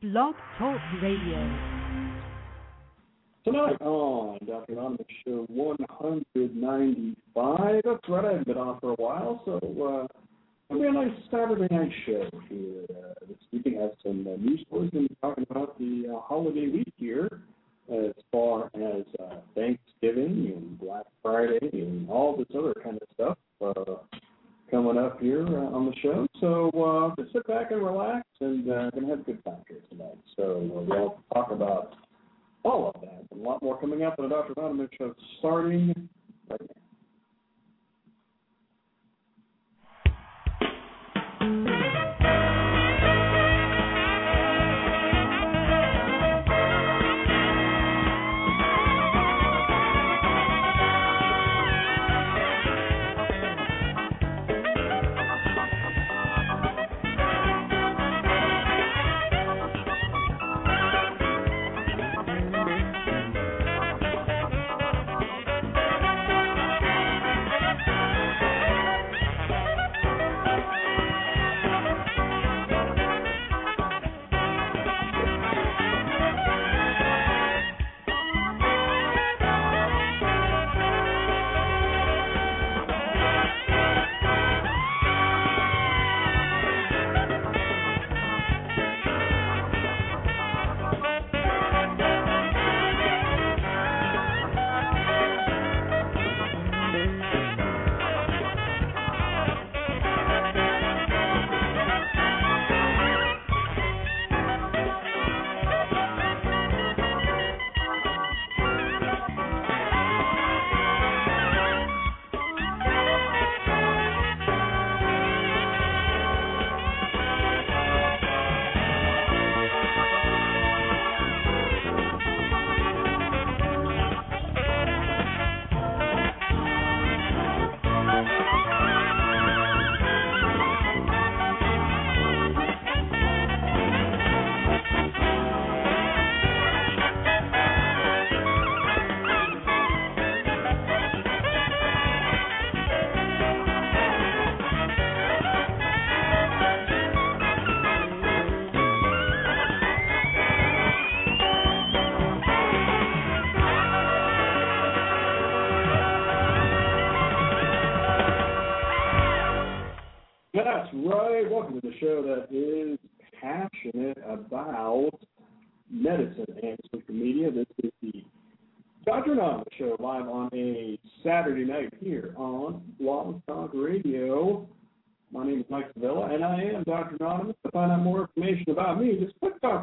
Blog Talk Radio. Tonight on Dr. Anonymous Show 195. That's right, I haven't been on for a while, so uh, it'll be a nice Saturday night show here uh, this evening. I some uh, news stories and talking about the uh, holiday week here as far as uh, Thanksgiving and Black Friday and all this other kind of stuff uh, coming up here uh, on the show. So uh, just sit back and relax and uh, to have a good time here tonight. So uh, we'll talk about all of that and a lot more coming up on the Dr. Anonymous show starting right now.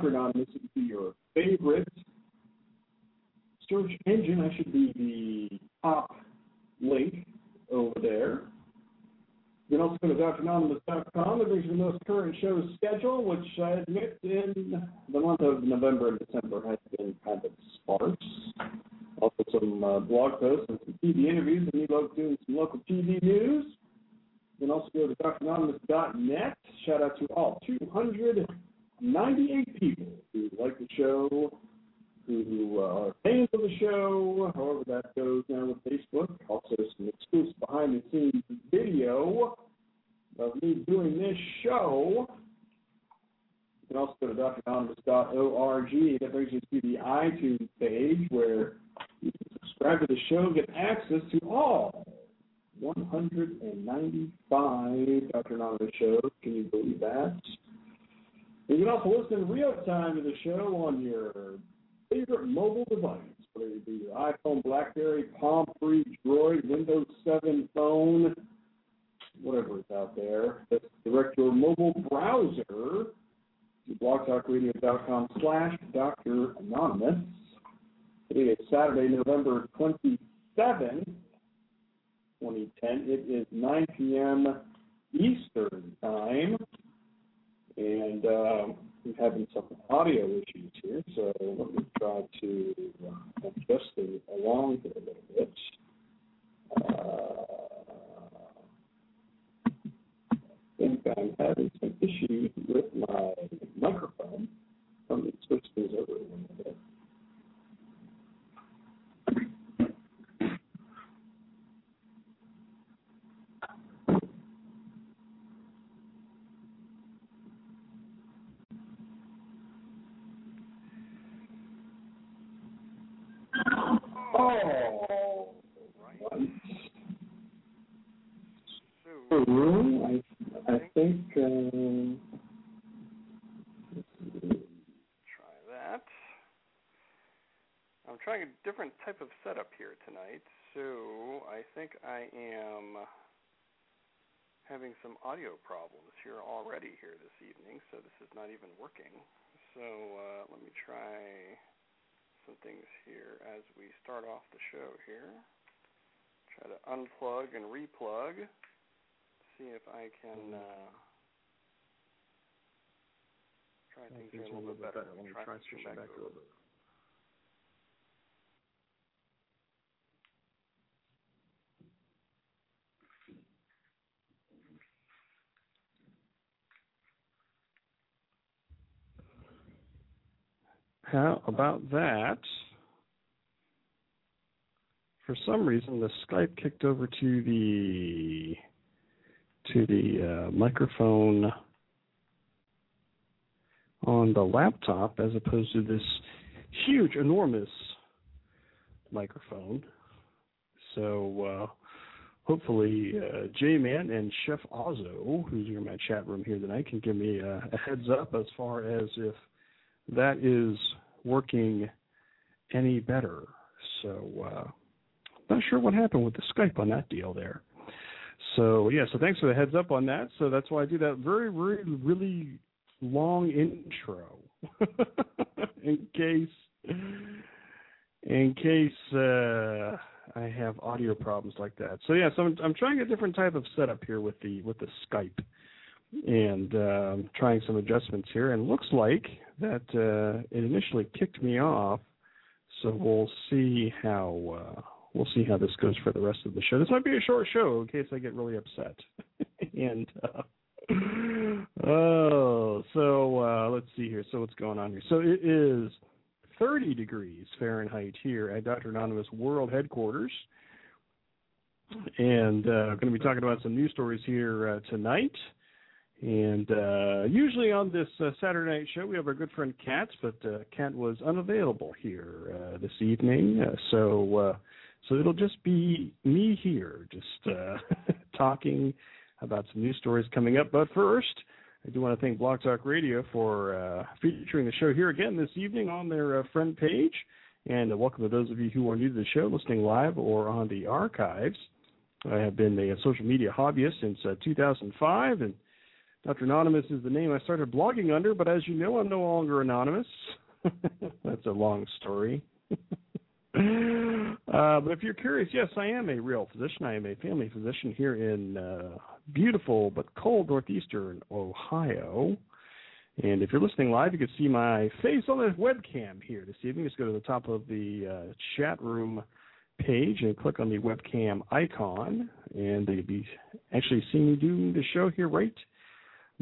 Put Dr. Anonymous into your favorite search engine. I should be the top link over there. You can also go to dranonymous.com. It brings you the most current show schedule, which I admit in the month of November and December has been kind of sparse. Also some uh, blog posts and some TV interviews, and me doing some local TV news. You can also go to dranonymous.net. Shout out to all 298 people who like the show, who uh, are fans of the show, however that goes now with Facebook. Also, some exclusive behind the scenes video of me doing this show. You can also go to dranonymous.org. That brings you to the iTunes page where you can subscribe to the show, get access to all 195 Dr. Anonymous shows. Can you believe that? You can also listen in real time to the show on your favorite mobile device, whether it be your iPhone, BlackBerry, Palm Pre, Droid, Windows 7 phone, whatever is out there. Direct your mobile browser to blogtalkradio.com slash Dr. Anonymous. Today is Saturday, November 27, 2010. It is 9 p.m. Eastern Time. And uh, I'm having some audio issues here, so let me try to uh, adjust things along here a little bit. Uh, I think I'm having some issues with my microphone. Let me switch things over a little bit. Oh, right. So, I, I think. Um, try that. I'm trying a different type of setup here tonight, so I think I am having some audio problems here already here this evening, so this is not even working. So uh, let me try some things here as we start off the show here. Try to unplug and replug. See if I can uh, try things here a little bit better. Let me try, try switching switching back a little bit. How about that? For some reason, the Skype kicked over to the to the uh, microphone on the laptop as opposed to this huge, enormous microphone. So uh, hopefully, uh, J-Man and Chef Ozzo, who's in my chat room here tonight, can give me a, a heads up as far as if that is working any better. So, uh, not sure what happened with the Skype on that deal there. So, yeah, so thanks for the heads up on that. So that's why I do that very, very, really long intro in case, in case uh, I have audio problems like that. So yeah, so I'm, I'm trying a different type of setup here with the with the Skype and um, trying some adjustments here. And looks like that uh, it initially kicked me off. So we'll see how uh, we'll see how this goes for the rest of the show. This might be a short show in case I get really upset. and uh, oh, so uh, let's see here. So what's going on here? So it is 30 degrees Fahrenheit here at Dr. Anonymous World Headquarters. And uh, I'm going to be talking about some news stories here uh, tonight. And uh, usually on this uh, Saturday night show, we have our good friend Kat, but uh, Kat was unavailable here uh, this evening, uh, so uh, so it'll just be me here, just uh, talking about some news stories coming up. But first, I do want to thank Blog Talk Radio for uh, featuring the show here again this evening on their uh, friend page, and uh, welcome to those of you who are new to the show, listening live or on the archives. I have been a social media hobbyist since uh, 2005, and Dr. Anonymous is the name I started blogging under, but as you know, I'm no longer anonymous. That's a long story. uh, but if you're curious, yes, I am a real physician. I am a family physician here in uh, beautiful but cold northeastern Ohio. And if you're listening live, you can see my face on the webcam here this evening. Just go to the top of the uh, chat room page and click on the webcam icon, and you'll be actually seeing me doing the show here right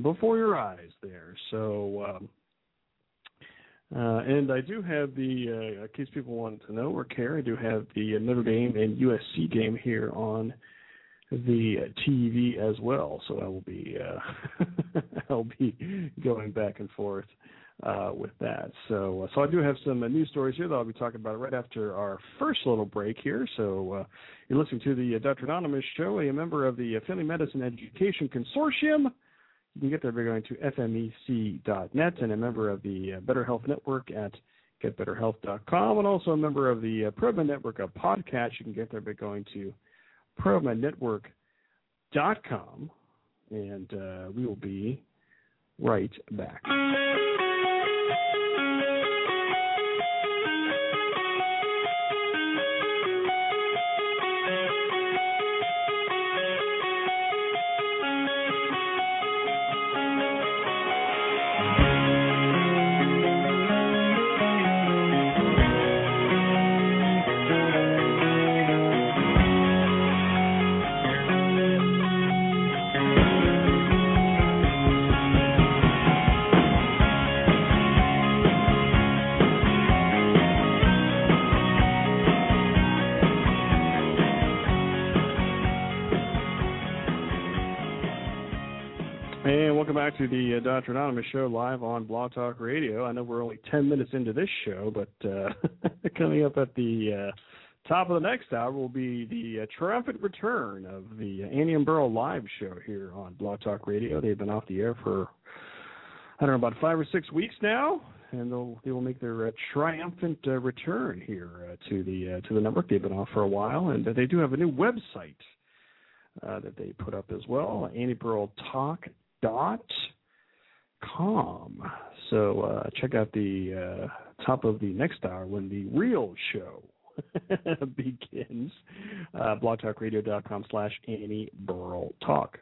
before your eyes there. So, um, uh, and I do have the, uh, in case people want to know or care, I do have the Notre Dame and USC game here on the TV as well. So I will be, uh, I'll be going back and forth uh, with that. So, uh, so I do have some uh, news stories here that I'll be talking about right after our first little break here. So, uh, you're listening to the uh, Dr. Anonymous show, a member of the uh, Family Medicine Education Consortium. You can get there by going to fmec.net and a member of the uh, Better Health Network at getbetterhealth.com and also a member of the uh, ProMed Network of podcasts. You can get there by going to promednetwork.com and uh, we will be right back. Back to the uh, Dr. Anonymous show live on Blog Talk Radio. I know we're only 10 minutes into this show, but uh, coming up at the uh, top of the next hour will be the uh, triumphant return of the Annie and Burl live show here on Blog Talk Radio. They've been off the air for, I don't know, about five or six weeks now. And they'll they will make their uh, triumphant uh, return here to the to the network. They've been off for a while, and they do have a new website uh, that they put up as well, annieburltalk.com. So uh, check out the uh, top of the next hour when the real show begins. Uh, blogtalkradio.com slash Annie Burl Talk.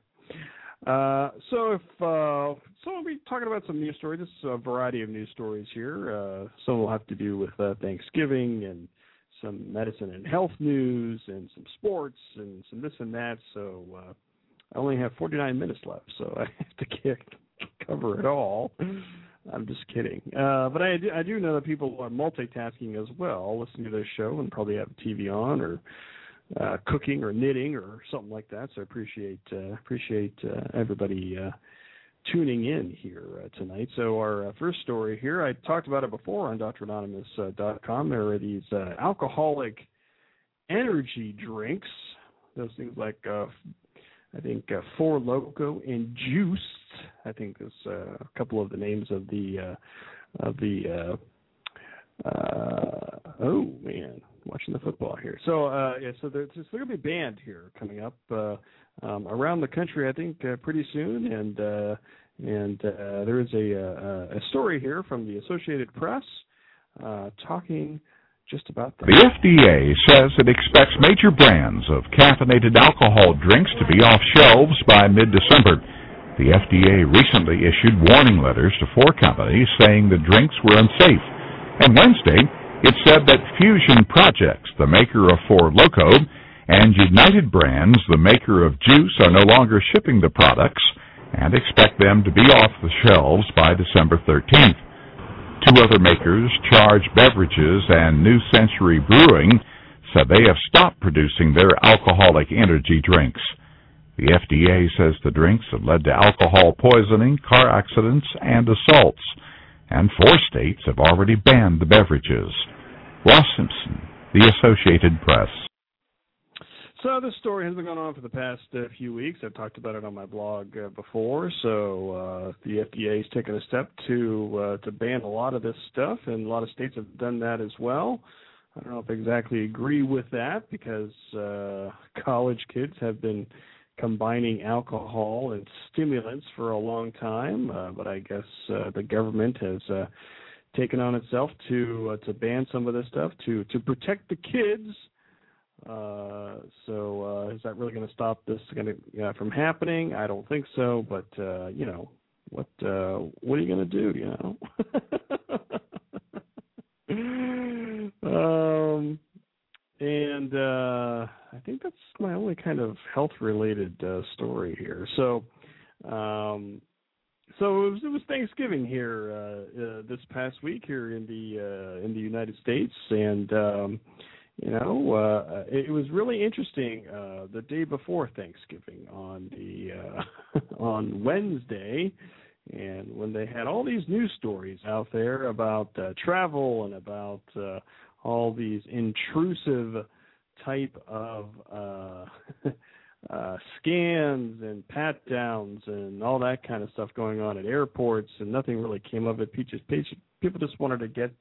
Uh, so if uh, so, we'll be talking about some news stories. This is a variety of news stories here. Uh, some will have to do with uh, Thanksgiving and some medicine and health news and some sports and some this and that. So uh, I only have 49 minutes left, so I have to cover it all. I'm just kidding. Uh, but I do, I do know that people are multitasking as well, listening to this show and probably have TV on or uh, cooking or knitting or something like that. So I appreciate uh, appreciate uh, everybody uh, tuning in here uh, tonight. So our uh, first story here, I talked about it before on dranonymous.com. There are these uh, alcoholic energy drinks. Those things like uh, I think uh, Four Loco and Juiced. I think is uh, a couple of the names of the uh, of the. Uh, uh, oh man, watching the football here. So uh, yeah, so they're, so going to be banned here coming up. Uh, um, around the country, I think, uh, pretty soon. And uh, and uh, there is a, a, a story here from the Associated Press uh, talking just about that. The FDA says it expects major brands of caffeinated alcohol drinks to be off shelves by mid-December. The FDA recently issued warning letters to four companies saying the drinks were unsafe. And Wednesday, it said that Phusion Projects, the maker of Four Loco, and United Brands, the maker of Joose, are no longer shipping the products and expect them to be off the shelves by December 13th. Two other makers, Charge Beverages and New Century Brewing, said they have stopped producing their alcoholic energy drinks. The FDA says the drinks have led to alcohol poisoning, car accidents, and assaults, and four states have already banned the beverages. Ross Simpson, The Associated Press. So this story has been going on for the past uh, few weeks. I've talked about it on my blog uh, before. So uh, the FDA has taken a step to uh, to ban a lot of this stuff, and a lot of states have done that as well. I don't know if I exactly agree with that because uh, college kids have been combining alcohol and stimulants for a long time, uh, but I guess the government has uh, taken on itself to to ban some of this stuff to to protect the kids uh, so uh, is that really going to stop this going uh, from happening? I don't think so. But uh, you know, what uh, what are you going to do? You know. um, and uh, I think that's my only kind of health related uh, story here. So. Um, so it was, it was Thanksgiving here uh, uh, this past week here in the uh, in the United States, and um, you know, uh, it, was really interesting. Uh, the day before Thanksgiving, on the uh, on Wednesday, and when they had all these news stories out there about uh, travel and about uh, all these intrusive type of uh, uh, scans and pat downs and all that kind of stuff going on at airports, and nothing really came of it. People just wanted to get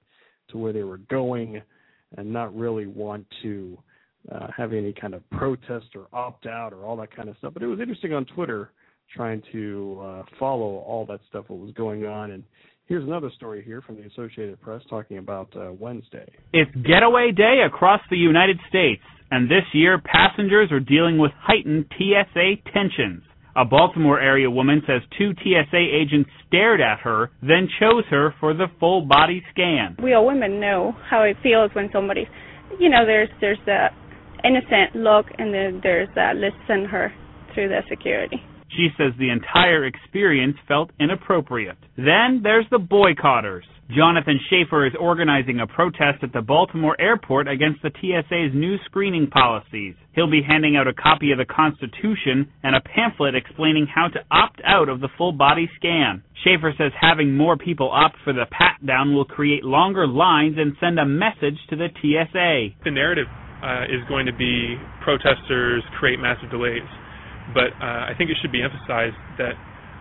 to where they were going and not really want to uh, have any kind of protest or opt out or all that kind of stuff. But it was interesting on Twitter trying to uh, follow all that stuff what was going on. And here's another story here from the Associated Press talking about uh, Wednesday. It's Getaway Day across the United States, and this year passengers are dealing with heightened TSA tensions. A Baltimore area woman says two TSA agents stared at her, then chose her for the full body scan. We all women know how it feels when somebody's, you know, there's there's the innocent look, and then there's that let's send her through the security. She says the entire experience felt inappropriate. Then there's the boycotters. Jonathan Schaefer is organizing a protest at the Baltimore airport against the TSA's new screening policies. He'll be handing out a copy of the Constitution and a pamphlet explaining how to opt out of the full body scan. Schaefer says having more people opt for the pat down will create longer lines and send a message to the TSA. The narrative uh, is going to be protesters create massive delays, but uh, I think it should be emphasized that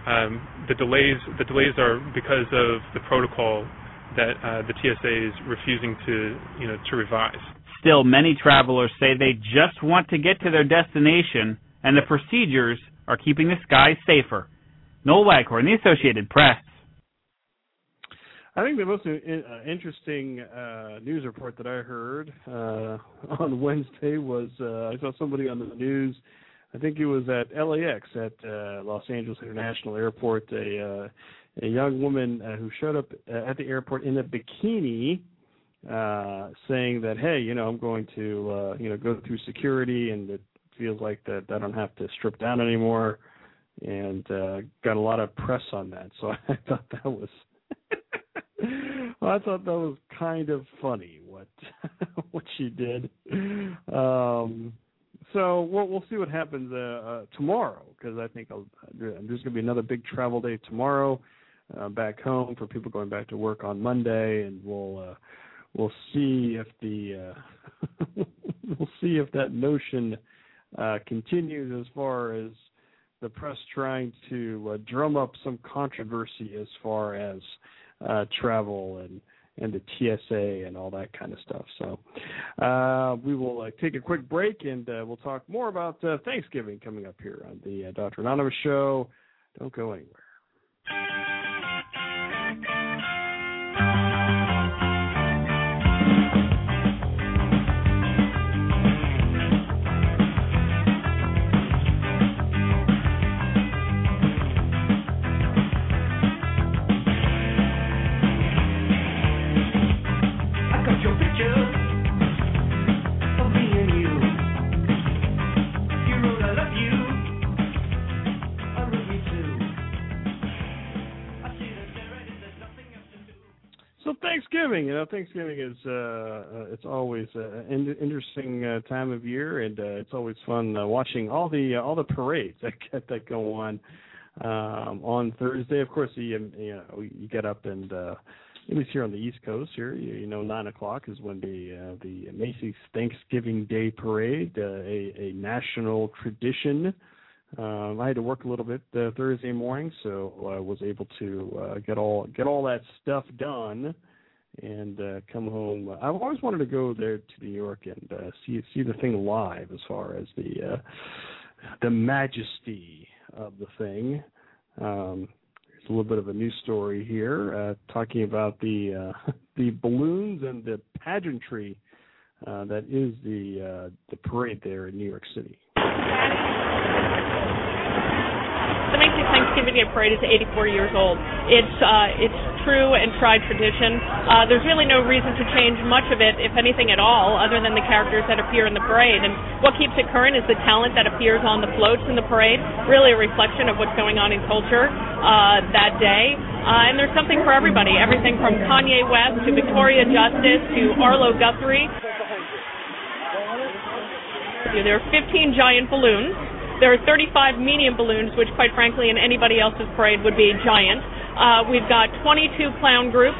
um, the delays the delays are because of the protocol that uh, the TSA is refusing to you know to revise. Still, many travelers say they just want to get to their destination, and the procedures are keeping the skies safer. Noel Waghorn, The Associated Press. I think the most in, uh, interesting uh, news report that I heard uh, on Wednesday was uh, I saw somebody on the news I think it was at LAX at uh, Los Angeles International Airport. A uh, a young woman uh, who showed up uh, at the airport in a bikini, uh, saying that, hey, you know, I'm going to uh, you know go through security, and it feels like that I don't have to strip down anymore, and uh, got a lot of press on that. So I thought that was. well, I thought that was kind of funny what what she did. Um, so we'll we'll see what happens uh, uh, tomorrow because I think I'll, there's going to be another big travel day tomorrow uh, back home for people going back to work on Monday, and we'll uh, we'll see if the uh, we'll see if that notion uh, continues as far as the press trying to uh, drum up some controversy as far as uh, travel and and the TSA and all that kind of stuff. So uh, we will uh, take a quick break and uh, we'll talk more about uh, Thanksgiving coming up here on the uh, Dr. Anonymous Show. Don't go anywhere. Thanksgiving. You know, Thanksgiving is uh, uh it's always an interesting uh, time of year, and uh, it's always fun uh, watching all the uh, all the parades that get, that go on um, on Thursday. Of course, you you know you get up and uh, at least here on the East Coast, here you, you know nine o'clock is when the uh, the Macy's Thanksgiving Day Parade, uh, a a national tradition. Um, I had to work a little bit uh, Thursday morning, so I was able to uh, get all get all that stuff done and uh, come home. I've always wanted to go there to New York and uh, see see the thing live, as far as the uh, the majesty of the thing. Um, there's a little bit of a news story here uh, talking about the uh, the balloons and the pageantry uh, that is the uh, the parade there in New York City. The Macy's Thanksgiving Day Parade is 84 years old. It's uh, it's true and tried tradition. Uh, there's really no reason to change much of it, if anything at all, other than the characters that appear in the parade. And what keeps it current is the talent that appears on the floats in the parade, really a reflection of what's going on in culture uh, that day. Uh, and there's something for everybody, everything from Kanye West to Victoria Justice to Arlo Guthrie. There are 15 giant balloons there are 35 medium balloons, which, quite frankly, in anybody else's parade would be giant. Uh, we've got 22 clown groups,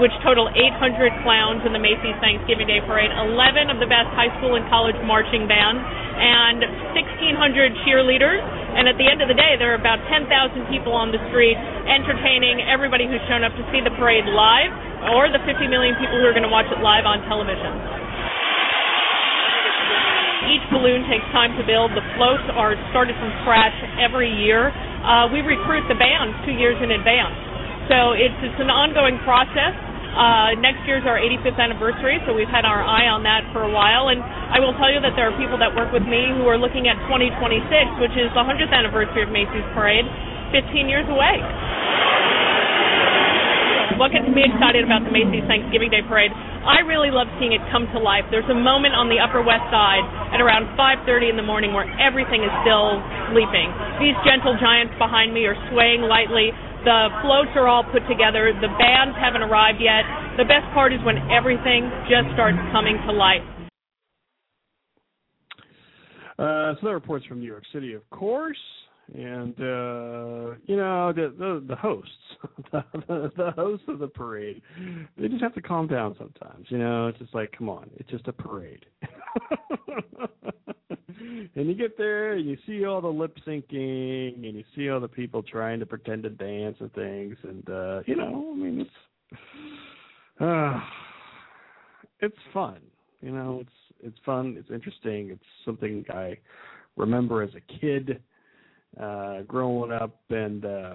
which total 800 clowns in the Macy's Thanksgiving Day Parade, 11 of the best high school and college marching bands, and 1,600 cheerleaders. And at the end of the day, there are about 10,000 people on the street entertaining everybody who's shown up to see the parade live or the 50 million people who are going to watch it live on television. Each balloon takes time to build. The floats are started from scratch every year. Uh, we recruit the bands two years in advance. So it's, it's an ongoing process. Uh, next year's our 85th anniversary, so we've had our eye on that for a while. And I will tell you that there are people that work with me who are looking at 2026, which is the 100th anniversary of Macy's Parade, 15 years away what gets me excited about the Macy's Thanksgiving Day Parade, I really love seeing it come to life. There's a moment on the Upper West Side at around 5:30 in the morning where everything is still sleeping. These gentle giants behind me are swaying lightly. The floats are all put together. The bands haven't arrived yet. The best part is when everything just starts coming to life. Uh, so that reports from New York City, of course, and uh, you know the the, the hosts, the, the hosts of the parade, they just have to calm down sometimes. You know, it's just like, come on, it's just a parade. and you get there and you see all the lip syncing and you see all the people trying to pretend to dance and things and uh you know i mean it's uh it's fun you know it's it's fun it's interesting it's something i remember as a kid uh growing up and uh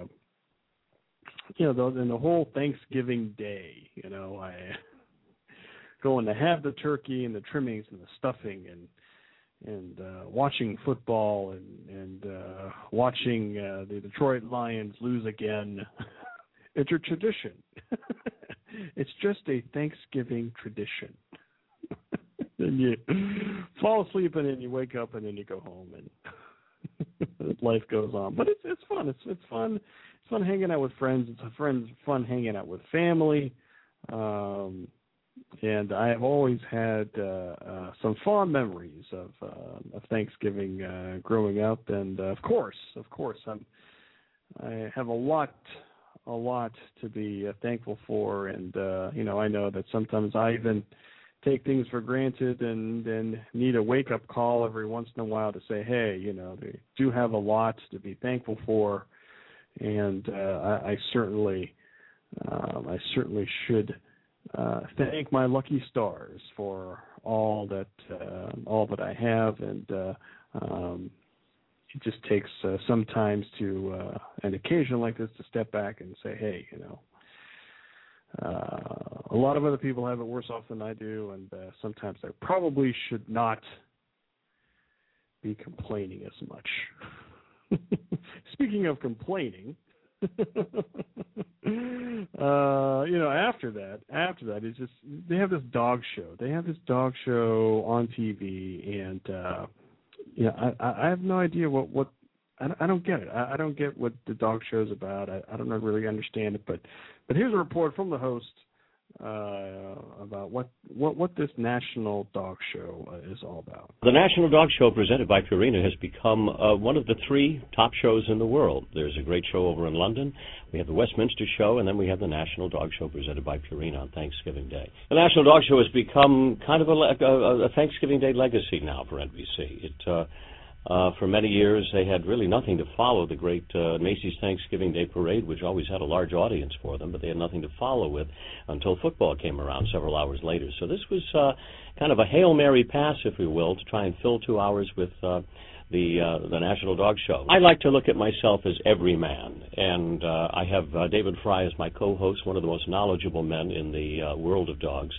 you know the and the whole thanksgiving day you know i going to have the turkey and the trimmings and the stuffing and and uh watching football and and uh watching uh the Detroit Lions lose again. It's a tradition. It's just a Thanksgiving tradition. And you fall asleep and then you wake up and then you go home and life goes on. But it's it's fun. It's it's fun. It's fun hanging out with friends. It's a friends fun hanging out with family. Um and I have always had uh, uh, some fond memories of, uh, of Thanksgiving uh, growing up, and uh, of course, of course, I'm I have a lot, a lot to be uh, thankful for, and uh, you know I know that sometimes I even take things for granted and and need a wake up call every once in a while to say, hey, you know, they do have a lot to be thankful for, and uh, I, I certainly, um, I certainly should uh, thank my lucky stars for all that uh, all that I have, and uh, um, it just takes uh, sometimes to uh, an occasion like this to step back and say, hey, you know. Uh, a lot of other people have it worse off than I do, and uh, sometimes I probably should not be complaining as much. Speaking of complaining, uh, you know, after that, after that, it's just they have this dog show. They have this dog show on TV, and uh, know, I, I have no idea what what I, I don't get it. I, I don't get what the dog show's about. I, I don't really understand it. But but here's a report from the host uh, about what, what what this national dog show uh, is all about. The National Dog Show presented by Purina has become uh, one of the three top shows in the world. There's a great show over in London. We have the Westminster Show, and then we have the National Dog Show presented by Purina on Thanksgiving Day. The National Dog Show has become kind of a, a, a Thanksgiving Day legacy now for NBC. It uh, for many years, they had really nothing to follow the great uh, Macy's Thanksgiving Day Parade, which always had a large audience for them, but they had nothing to follow with until football came around several hours later. So this was uh, kind of a Hail Mary pass, if you will, to try and fill two hours with uh, the uh, the National Dog Show. I like to look at myself as every man, and uh, I have uh, David Frei as my co-host, one of the most knowledgeable men in the uh, world of dogs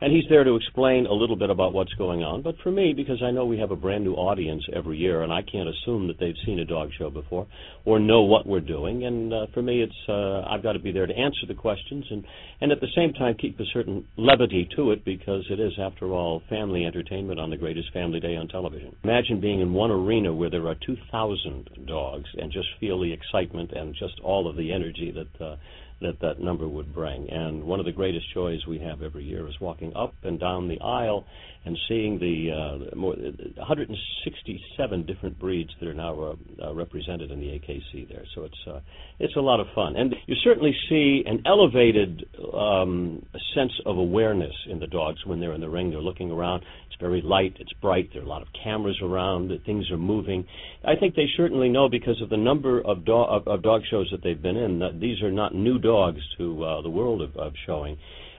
and he's there to explain a little bit about what's going on. But for me, because I know we have a brand new audience every year, and I can't assume that they've seen a dog show before or know what we're doing, and uh, for me, it's uh, I've got to be there to answer the questions and and at the same time keep a certain levity to it because it is, after all, family entertainment on the greatest family day on television. Imagine being in one arena where there are 2,000 dogs and just feel the excitement and just all of the energy that. Uh, that that number would bring. And one of the greatest joys we have every year is walking up and down the aisle and seeing the uh, more 167 different breeds that are now uh, uh, represented in the AKC there. So it's uh, it's a lot of fun, and you certainly see an elevated um, sense of awareness in the dogs when they're in the ring. They're looking around. It's very light. It's bright. There are a lot of cameras around. Things are moving. I think they certainly know because of the number of, do- of, of dog shows that they've been in. That these are not new dogs to uh, the world of, of showing.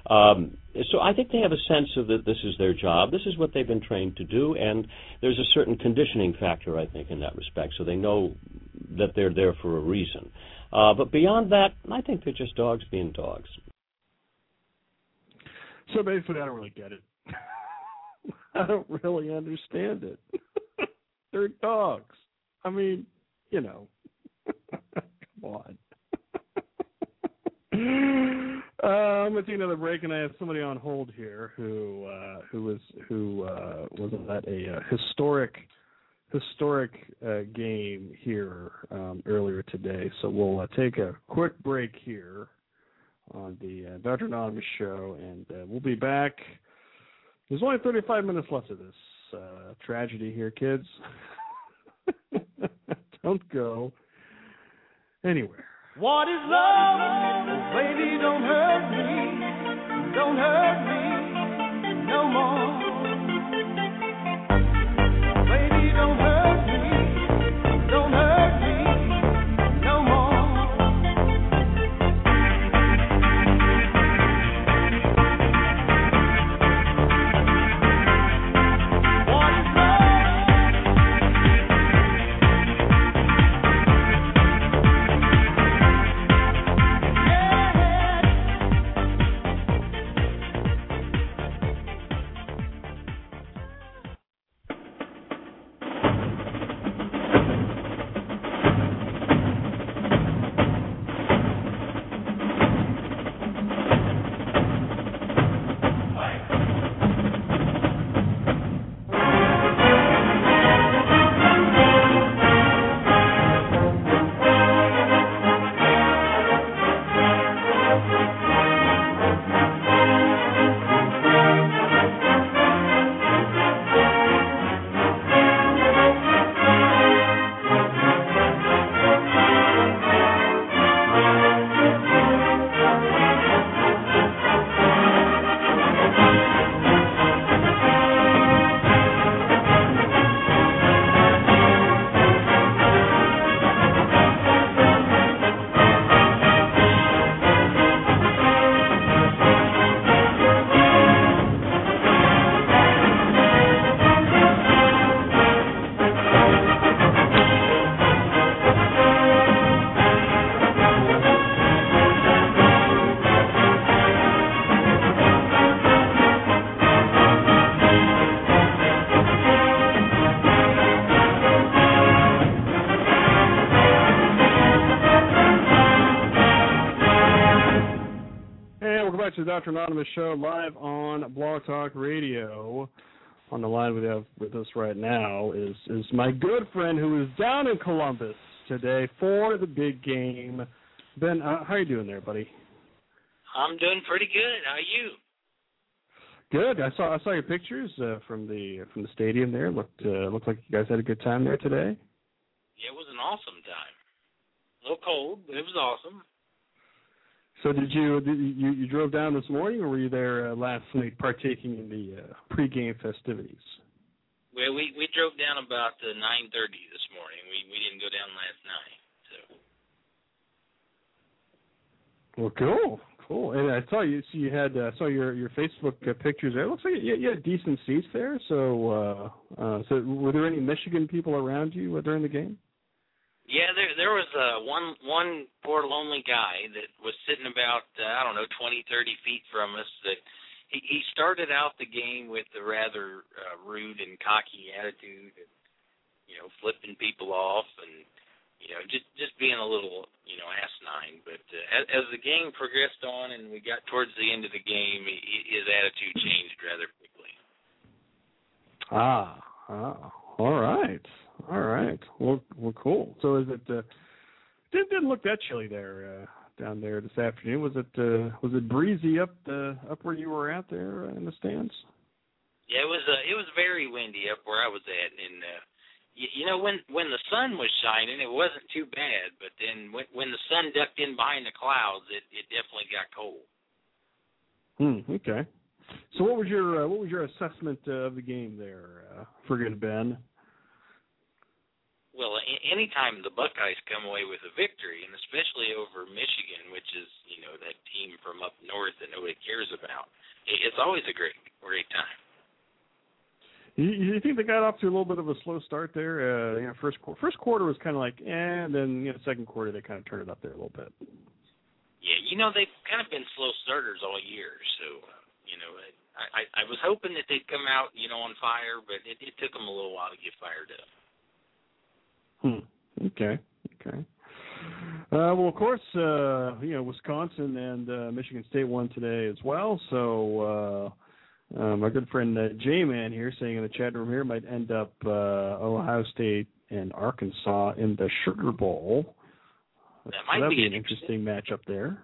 Um, so I think they have a sense of that this is their job. This is what they've been trained to do, and there's a certain conditioning factor, I think, in that respect. So they know that they're there for a reason. Uh, but beyond that, I think they're just dogs being dogs. So basically, I don't really get it. I don't really understand it. they're dogs. I mean, you know, come on. Uh, I'm gonna take another break, and I have somebody on hold here who uh, who was who uh, was at a uh, historic historic uh, game here um, earlier today. So we'll uh, take a quick break here on the uh, Dr. Anonymous show, and uh, we'll be back. There's only 35 minutes left of this uh, tragedy here, kids. Don't go anywhere. What is love? Baby, don't hurt me. Don't hurt me no more. Baby, don't hurt Dr. Anonymous show live on Blog Talk Radio. On the line we have with us right now is is my good friend who is down in Columbus today for the big game. Ben, uh, how are you doing there, buddy? I'm doing pretty good. How are you? Good. I saw I saw your pictures uh, from the from the stadium there. Looked uh, looked like you guys had a good time there today. Yeah, it was an awesome time. A little cold, but it was awesome. So did you did you you drove down this morning, or were you there uh, last night partaking in the uh, pregame festivities? Well, we we drove down about uh, 9:30 this morning. We we didn't go down last night. So Well, cool, cool. And I saw you. So you had uh, saw your your Facebook uh, pictures there. It looks like you, you had decent seats there. So, uh, uh, so were there any Michigan people around you uh, during the game? Yeah, there there was uh, one one poor lonely guy that was sitting about uh, I don't know 20 30 feet from us. That he he started out the game with a rather uh, rude and cocky attitude, and, you know, flipping people off and you know, just just being a little, you know, asinine. But uh, as, as the game progressed on and we got towards the end of the game, he, his attitude changed rather quickly. Ah, ah, all right, all right. Well, well, cool. So is it? Uh, didn't didn't look that chilly there uh, down there this afternoon. Was it uh, was it breezy up the up where you were at there uh, in the stands? Yeah, it was uh, it was very windy up where I was at, and uh, you, you know when when the sun was shining, it wasn't too bad. But then when when the sun ducked in behind the clouds, it it definitely got cold. Hmm. Okay. So what was your uh, what was your assessment uh, of the game there, uh, for good Ben? Well, anytime the Buckeyes come away with a victory, and especially over Michigan, which is you know that team from up north that nobody cares about, it's always a great great time. You, you think they got off to a little bit of a slow start there? Uh, you know, first first quarter was kind of like, eh, and then you know, second quarter they kind of turned it up there a little bit. Yeah, you know they've kind of been slow starters all year, so uh, you know I, I I was hoping that they'd come out you know on fire, but it, it took them a little while to get fired up. Hmm. Okay. Okay. Uh, well, of course, uh, you know Wisconsin and uh, Michigan State won today as well. So uh, uh, my good friend uh, J-Man here, saying in the chat room here, might end up uh, Ohio State and Arkansas in the Sugar Bowl. That so might that'd be be an interesting matchup there.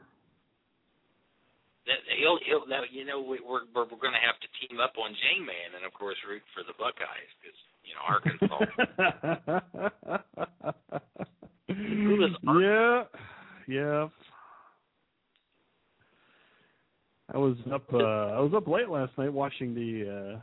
That he'll he'll now you know we, we're we're, we're going to have to team up on J Man and of course root for the Buckeyes because you know Arkansas. yeah, yeah. I was up. Uh, I was up late last night watching the uh,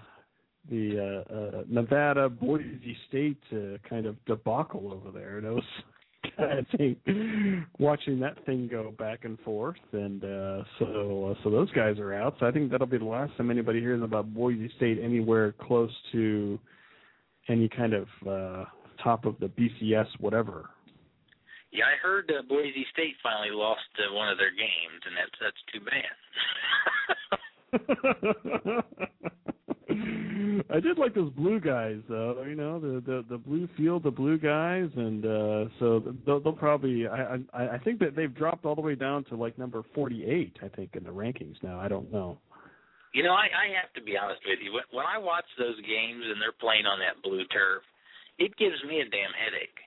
the uh, uh, Nevada Boise State uh, kind of debacle over there, and it was kind of thing, watching that thing go back and forth. And uh, so, uh, so those guys are out. So I think that'll be the last time anybody hears about Boise State anywhere close to any kind of uh, top of the BCS whatever. Yeah, I heard uh, Boise State finally lost uh, one of their games, and that's that's too bad. I did like those blue guys, though. You know, the the the blue field, the blue guys, and uh so they'll, they'll probably. I, I I think that they've dropped all the way down to like number forty-eight. I think in the rankings now. I don't know. You know, I, I have to be honest with you. When, when I watch those games and they're playing on that blue turf, it gives me a damn headache.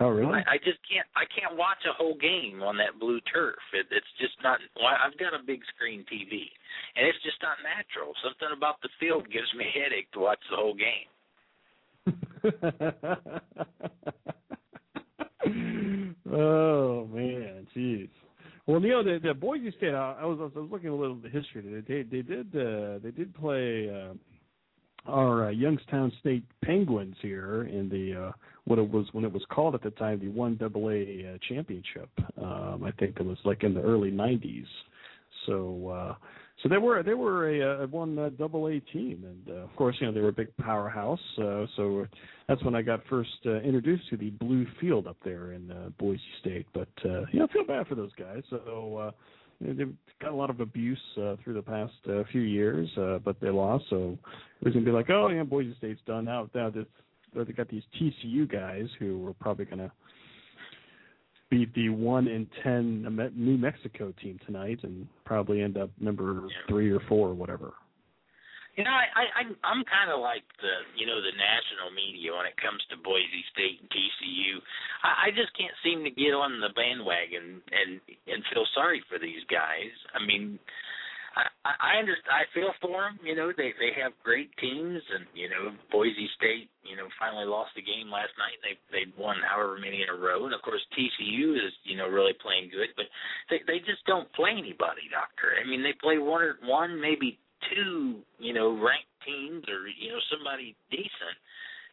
Oh, really? I, I just can't. I can't watch a whole game on that blue turf. It, it's just not. Well, I've got a big screen TV, and it's just not natural. Something about the field gives me a headache to watch the whole game. oh man, jeez. Well, you know, the, the Boise State. I, was I was looking a little at the history. They they did uh, they did play uh, our uh, Youngstown State Penguins here in the uh, what it was when it was called at the time the one double A uh, championship. Um, I think it was like in the early '90s. So uh, so they were they were a, a one uh, double A team, and uh, of course you know they were a big powerhouse. Uh, so that's when I got first uh, introduced to the blue field up there in uh, Boise State. But uh, you know I feel bad for those guys. So. Uh, they've got a lot of abuse uh, through the past uh, few years, uh, but they lost. So it was gonna be like, oh yeah, Boise State's done now. Now they got these TCU guys who are probably gonna beat the one in ten New Mexico team tonight, and probably end up number three or four or whatever. You know, I, I I'm kind of like the you know the national media when it comes to Boise State and TCU. I, I just can't seem to get on the bandwagon and and feel sorry for these guys. I mean, I I understand. I feel for them. You know, they they have great teams, and you know Boise State. You know, finally lost the game last night. They they won however many in a row, and of course TCU is you know really playing good, but they they just don't play anybody, Doctor. I mean, they play one or one maybe two, you know, ranked teams or you know somebody decent,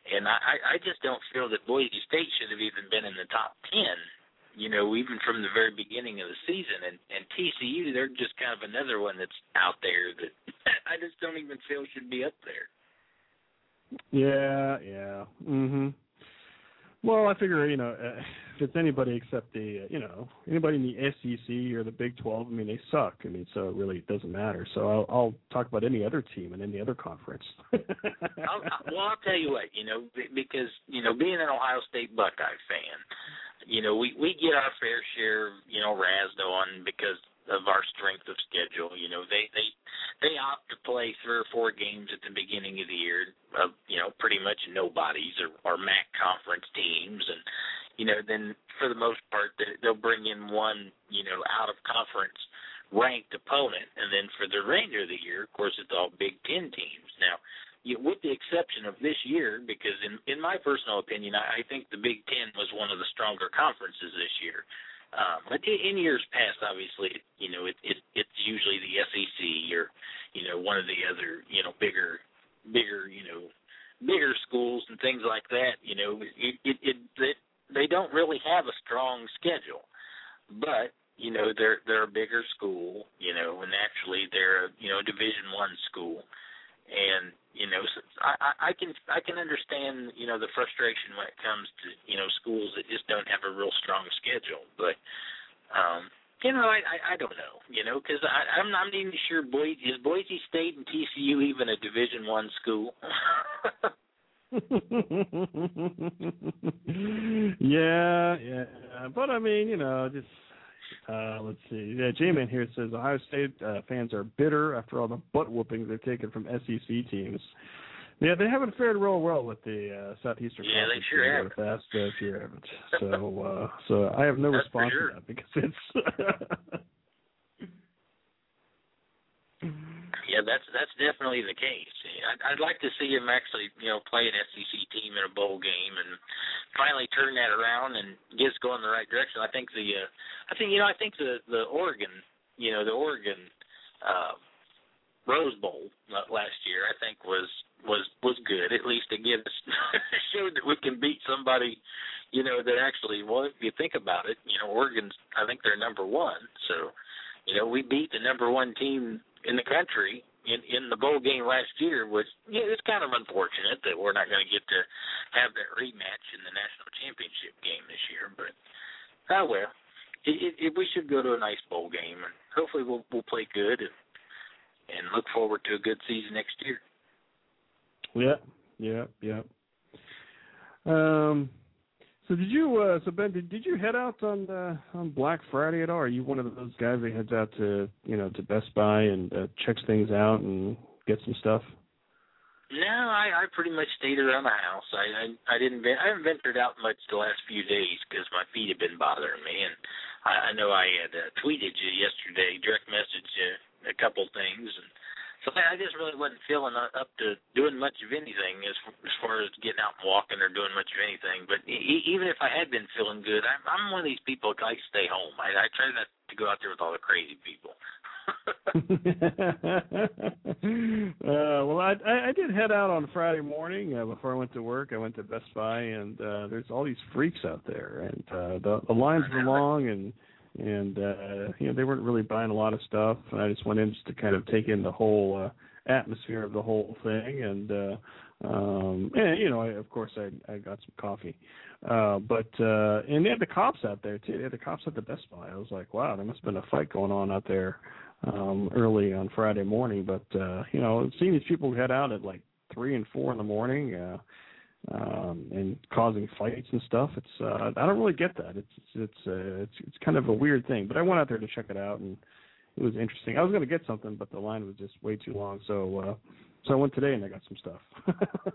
and I I just don't feel that Boise State should have even been in the top ten. You know, even from the very beginning of the season, and and TCU, they're just kind of another one that's out there that I just don't even feel should be up there. Yeah, yeah. Mhm. Well, I figure you know uh, if it's anybody except the uh, you know anybody in the SEC or the Big Twelve, I mean they suck. I mean so it really doesn't matter. So I'll, I'll talk about any other team in any other conference. I'll, well, I'll tell you what, you know, because you know being an Ohio State Buckeye fan, you know we we get our fair share you know razzed on because of our strength of schedule. You know, they they they opt to play three or four games at the beginning of the year of you know pretty much nobodies or, or MAC conference teams, and you know then for the most part they'll bring in one you know out of conference ranked opponent, and then for the remainder of the year, of course, it's all Big Ten teams. Now, with the exception of this year, because in in my personal opinion, I, I think the Big Ten was one of the stronger conferences this year. Um, but in years past, obviously, you know, it, it it's usually the SEC or you know one of the other you know bigger bigger you know bigger schools and things like that. You know, it it, it, it they don't really have a strong schedule, but you know they're they're a bigger school. You know, and naturally they're a you know Division One school and you know I, I can I can understand you know the frustration when it comes to you know schools that just don't have a real strong schedule, but um, you know I, I I don't know you know because I'm I'm not even sure Boise is Boise State and TCU even a Division One school. yeah, yeah, but I mean, you know, just uh let's see. Yeah, J-Man here says Ohio State uh, fans are bitter after all the butt whoopings they've taken from SEC teams. Yeah, they haven't fared real well with the uh, Southeastern Yeah, they Conference sure haven't. over the past uh, few haven't. So, uh, so I have no That's response sure. to that because it's. Yeah, that's that's definitely the case. I'd, I'd like to see him actually, you know, play an SEC team in a bowl game and finally turn that around and get us going in the right direction. I think the, uh, I think you know, I think the the Oregon, you know, the Oregon uh, Rose Bowl last year, I think was was was good. At least it gives showed that we can beat somebody, you know, that actually. Well, if you think about it, you know, Oregon's I think they're number one, so you know, we beat the number one team in the country in in the bowl game last year, was yeah, it's kind of unfortunate that we're not going to get to have that rematch in the national championship game this year. But oh well, it, it, it, we should go to a nice bowl game, and hopefully we'll we'll play good and and look forward to a good season next year. Yeah, yeah, yeah. Um. So did you? Uh, so Ben, did, did you head out on uh, on Black Friday at all? Are you one of those guys that heads out to you know to Best Buy and uh, checks things out and gets some stuff? No, I I pretty much stayed around the house. I I, I didn't I haven't ventured out much the last few days because my feet have been bothering me, and I, I know I had uh, tweeted you yesterday, direct message you a couple things, and so I I just really wasn't feeling up to doing much of anything as as far as getting out and walking or doing much of anything. But e- e- even if I had been feeling good, I'm I'm one of these people that like to stay home. I I try not to go out there with all the crazy people. uh, well, I, I I did head out on Friday morning uh, before I went to work. I went to Best Buy, and uh, there's all these freaks out there, and uh, the the lines were long, and and uh, you know they weren't really buying a lot of stuff. And I just went in just to kind of take in the whole uh, atmosphere of the whole thing, and uh, um, and you know, I, of course, I I got some coffee, uh, but uh, and they had the cops out there too. They had the cops at the Best Buy. I was like, wow, there must have been a fight going on out there um early on Friday morning but uh you know seeing these people head out at like three and four in the morning uh um and causing fights and stuff it's uh I don't really get that it's it's it's uh, it's it's kind of a weird thing but I went out there to check it out and it was interesting I was going to get something but the line was just way too long so uh so I went today and I got some stuff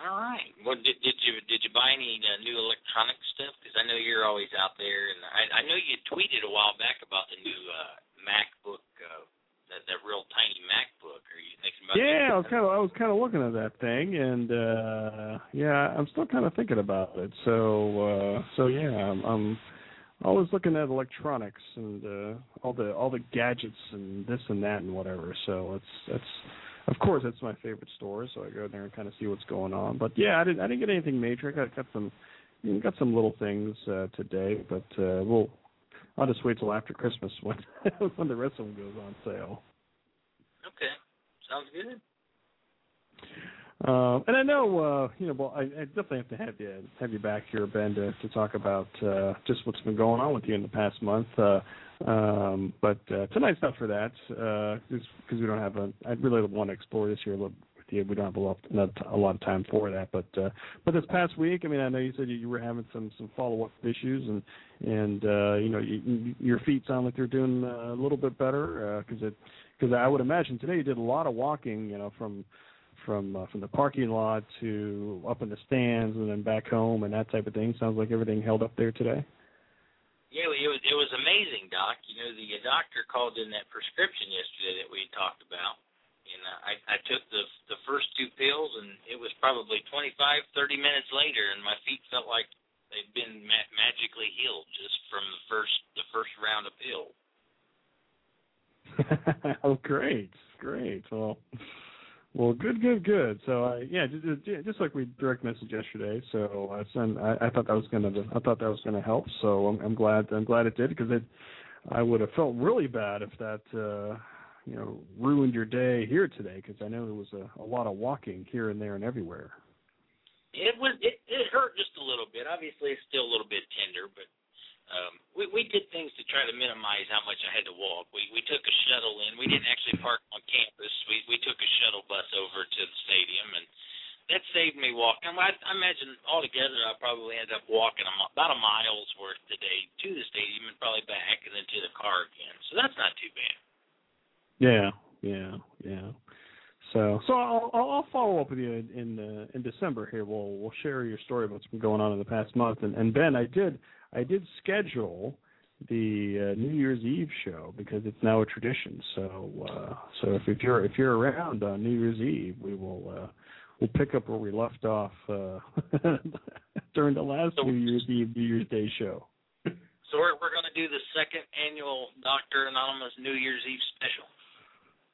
All right. Well, did, did you did you buy any uh, new electronic stuff? Because I know you're always out there, and I, I know you tweeted a while back about the new uh, MacBook, uh, that that real tiny MacBook. Are you thinking about? Yeah, I was kind of I was kind of looking at that thing, and uh yeah, I'm still kind of thinking about it. So uh so yeah, I'm, I'm always looking at electronics and uh all the all the gadgets and this and that and whatever. So it's that's of course that's my favorite store. So I go there and kind of see what's going on. But yeah, I didn't I didn't get anything major. I got got some got some little things uh today, but uh we'll I'll just wait till after Christmas when when the rest of them goes on sale. Okay, sounds good. Um, and I know, uh, you know, well, I, I definitely have to have you have you back here, Ben, to, to talk about uh, just what's been going on with you in the past month. Uh, um, but uh, tonight's not for that, because we don't have a. I really want to explore this here a little you. We don't have a lot, not a lot of time for that. But uh, but this past week, I mean, I know you said you, were having some some follow up issues, and and uh, you know, you, you, your feet sound like they're doing uh, a little bit better because it because I would imagine today you did a lot of walking, you know, from from uh, from the parking lot to up in the stands and then back home and that type of thing. Sounds like everything held up there today. Yeah, it was it was amazing, Doc. You know, the uh, doctor called in that prescription yesterday that we talked about, and uh, I I took the the first two pills, and it was probably twenty five thirty minutes later, and my feet felt like they'd been ma- magically healed just from the first the first round of pills. oh, great, great. Well, well, good, good, good. So, I yeah, just, just like we direct message yesterday. So, I sent. I, I thought that was gonna. I thought that was gonna help. So, I'm, I'm glad. I'm glad it did because it. I would have felt really bad if that. uh you know, ruined your day here today because I know there was a, a lot of walking here and there and everywhere. It was it it hurt just a little bit. Obviously, it's still a little bit tender, but um, we we did things to try to minimize how much I had to walk. We we took a shuttle in. We didn't actually park on campus. We we took a shuttle bus over to the stadium, and that saved me walking. I, I imagine altogether I probably ended up walking about a mile's worth today to the stadium and probably back and then to the car again. So that's not too bad. Yeah, yeah, yeah. So, so I'll I'll follow up with you in in, uh, in December here. We'll we'll share your story of what's been going on in the past month. And, and Ben, I did I did schedule the uh, New Year's Eve show because it's now a tradition. So uh, so if, if you're if you're around on New Year's Eve, we will uh, we'll pick up where we left off uh, during the last New Year's Eve New Year's Day show. So we're we're going to do the second annual Doctor Anonymous New Year's Eve special.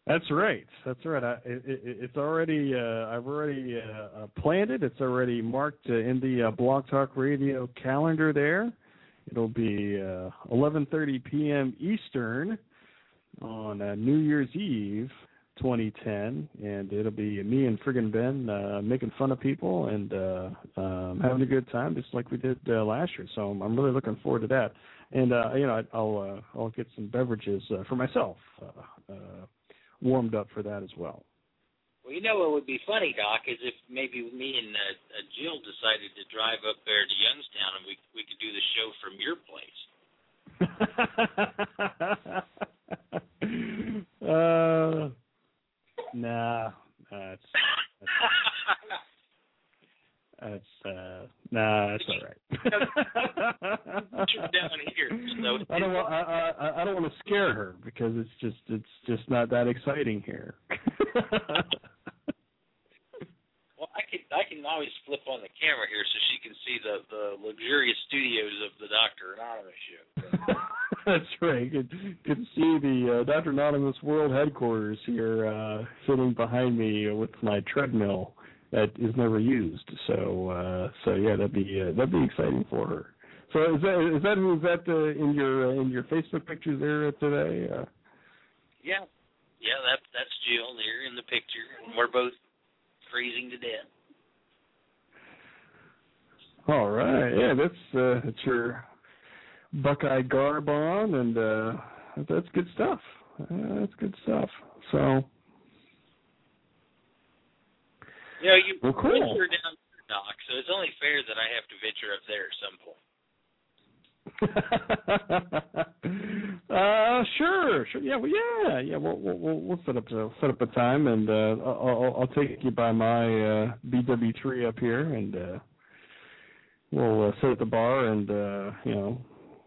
That's right. That's right. I, it, it, it's already. Uh, I've already uh, uh, planned it. It's already marked uh, in the uh, Talk Radio calendar. There, it'll be uh, 11:30 p.m. Eastern on uh, New Year's Eve, 2010, and it'll be me and friggin' Ben uh, making fun of people and uh, um, having a good time, just like we did uh, last year. So I'm, I'm really looking forward to that. And uh, you know, I'll uh, I'll get some beverages uh, for myself. Warmed up for that as well. Well, you know what would be funny, Doc, is if maybe me and uh, uh, Jill decided to drive up there to Youngstown and we we could do the show from your place. uh, nah, that's that's, that's uh, nah, that's all right. down here, so I don't want I, I I don't want to scare her because it's just it's just not that exciting here. Well, I can I can always flip on the camera here so she can see the the luxurious studios of the Doctor Anonymous show. That's right. You can, you can see the uh, Dr. Anonymous World Headquarters here uh, sitting behind me with my treadmill that is never used. So uh, so yeah, that'd be uh, that'd be exciting for her. So is that is that is that uh, in your uh, in your Facebook pictures there today? Uh, Yeah, yeah, that that's Jill there in the picture, and we're both freezing to death. all right. Yeah, that's uh, that's your Buckeye garb on, and uh, that's good stuff. Uh, that's good stuff. So You know, you Well, cool. venture down there, Doc, so it's only fair that I have to venture up there at some point. uh, sure, sure. Yeah, well, yeah, yeah. We'll we'll we'll, set up a, set up a time, and uh, I'll I'll- I'll take you by my uh, BW3 up here, and uh, we'll uh, sit at the bar and uh, you know